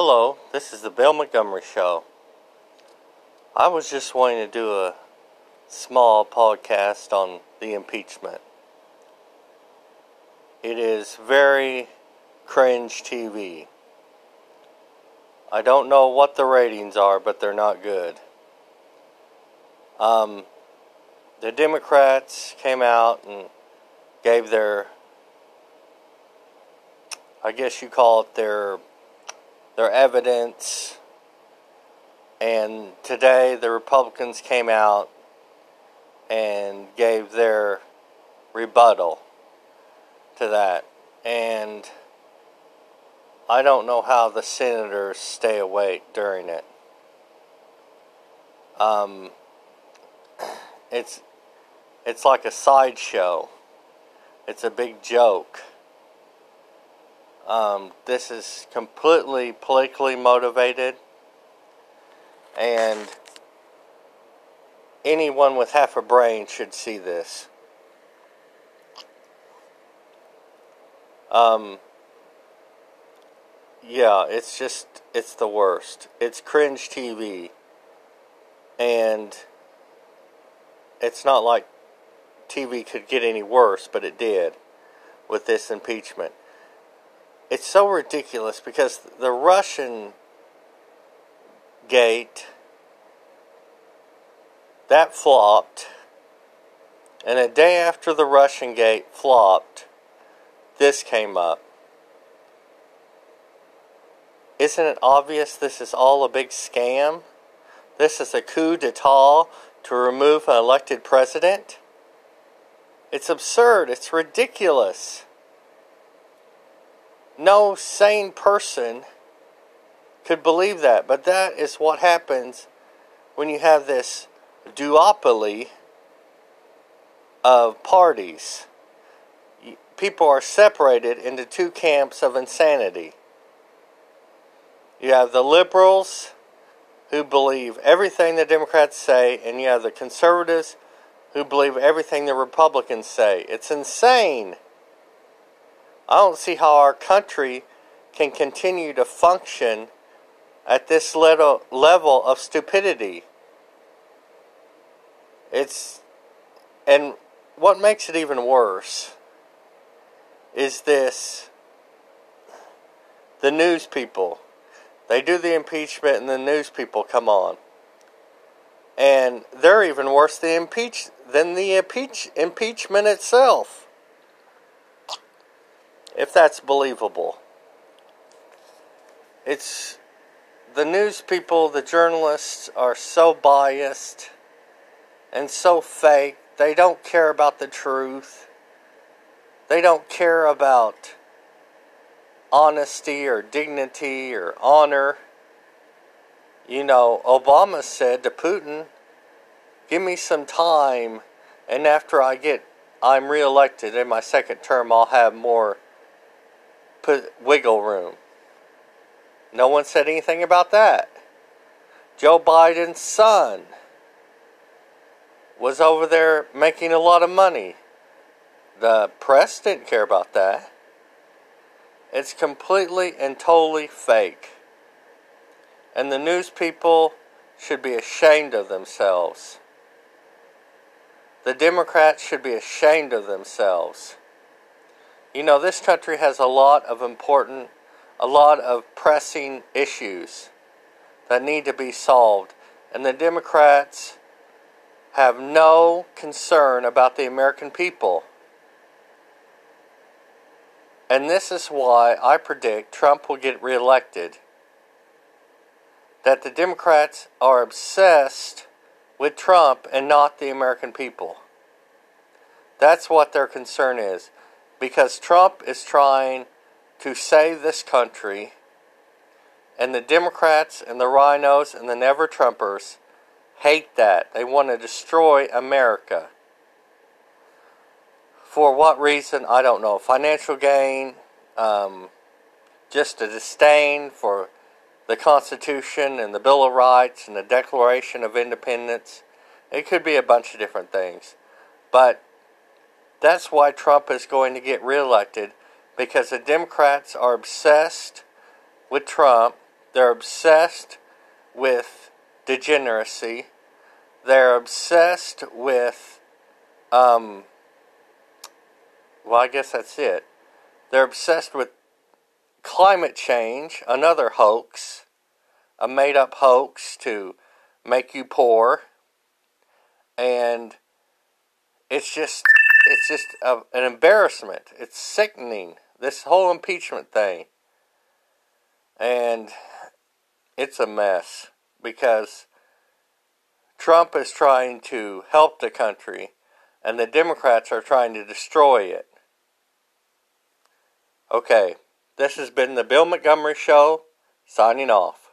Hello, this is the Bill Montgomery Show. I was just wanting to do a small podcast on the impeachment. It is very cringe TV. I don't know what the ratings are, but they're not good. Um, the Democrats came out and gave their, I guess you call it their their evidence. And today the Republicans came out and gave their rebuttal to that. And I don't know how the senators stay awake during it. Um, it's it's like a sideshow. It's a big joke. Um, this is completely politically motivated, and anyone with half a brain should see this. Um, yeah, it's just, it's the worst. It's cringe TV, and it's not like TV could get any worse, but it did with this impeachment it's so ridiculous because the Russian gate that flopped and a day after the Russian gate flopped this came up. Isn't it obvious this is all a big scam? This is a coup d'etat to remove an elected president? It's absurd. It's ridiculous no sane person could believe that. But that is what happens when you have this duopoly of parties. People are separated into two camps of insanity. You have the liberals who believe everything the Democrats say, and you have the conservatives who believe everything the Republicans say. It's insane. I don't see how our country can continue to function at this level level of stupidity. It's and what makes it even worse is this the news people. They do the impeachment and the news people come on. And they're even worse than, impeach, than the impeach, impeachment itself if that's believable. It's the news people, the journalists are so biased and so fake. They don't care about the truth. They don't care about honesty or dignity or honor. You know, Obama said to Putin, Give me some time, and after I get I'm reelected in my second term, I'll have more put wiggle room. No one said anything about that. Joe Biden's son was over there making a lot of money. The press didn't care about that. It's completely and totally fake. And the news people should be ashamed of themselves. The Democrats should be ashamed of themselves. You know, this country has a lot of important, a lot of pressing issues that need to be solved. And the Democrats have no concern about the American people. And this is why I predict Trump will get reelected. That the Democrats are obsessed with Trump and not the American people. That's what their concern is because Trump is trying to save this country, and the Democrats and the RINOs and the Never Trumpers hate that. They want to destroy America. For what reason? I don't know. Financial gain, um, just a disdain for the Constitution and the Bill of Rights and the Declaration of Independence. It could be a bunch of different things. But that's why Trump is going to get reelected because the Democrats are obsessed with Trump. They're obsessed with degeneracy. They're obsessed with, um, well, I guess that's it. They're obsessed with climate change, another hoax, a made up hoax to make you poor. And it's just it's just a, an embarrassment. It's sickening. This whole impeachment thing. And it's a mess because Trump is trying to help the country and the Democrats are trying to destroy it. Okay, this has been the Bill Montgomery Show, signing off.